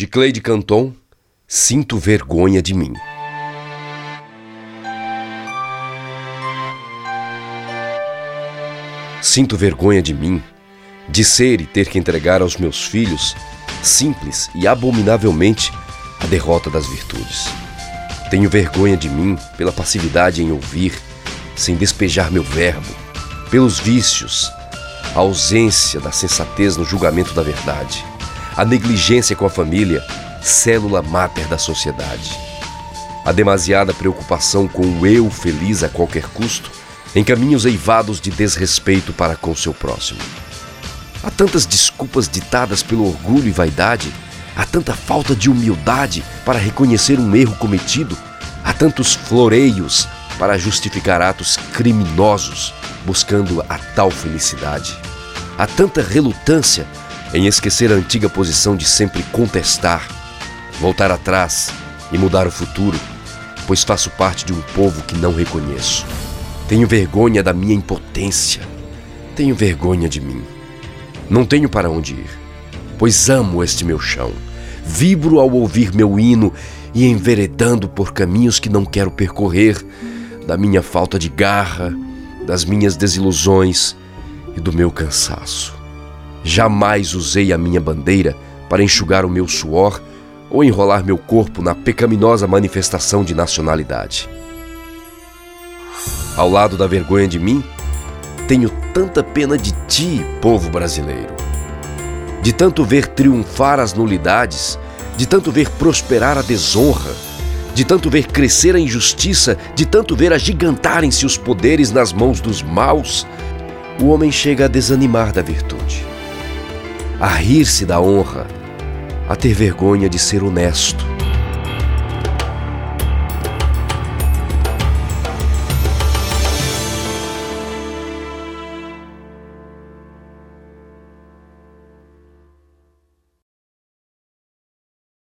De Cleide Canton, Sinto Vergonha de Mim. Sinto vergonha de mim, de ser e ter que entregar aos meus filhos, simples e abominavelmente, a derrota das virtudes. Tenho vergonha de mim pela passividade em ouvir, sem despejar meu verbo, pelos vícios, a ausência da sensatez no julgamento da verdade, a negligência com a família, célula máter da sociedade, a demasiada preocupação com o eu feliz a qualquer custo, em caminhos eivados de desrespeito para com seu próximo. Há tantas desculpas ditadas pelo orgulho e vaidade, há tanta falta de humildade para reconhecer um erro cometido, há tantos floreios para justificar atos criminosos buscando a tal felicidade. Há tanta relutância em esquecer a antiga posição de sempre contestar, voltar atrás e mudar o futuro, pois faço parte de um povo que não reconheço. Tenho vergonha da minha impotência. Tenho vergonha de mim. Não tenho para onde ir, pois amo este meu chão. Vibro ao ouvir meu hino e enveredando por caminhos que não quero percorrer, da minha falta de garra, das minhas desilusões e do meu cansaço. Jamais usei a minha bandeira para enxugar o meu suor ou enrolar meu corpo na pecaminosa manifestação de nacionalidade. Ao lado da vergonha de mim, tenho tanta pena de ti, povo brasileiro. De tanto ver triunfar as nulidades, de tanto ver prosperar a desonra, de tanto ver crescer a injustiça, de tanto ver agigantarem-se os poderes nas mãos dos maus, o homem chega a desanimar da virtude, a rir-se da honra, a ter vergonha de ser honesto,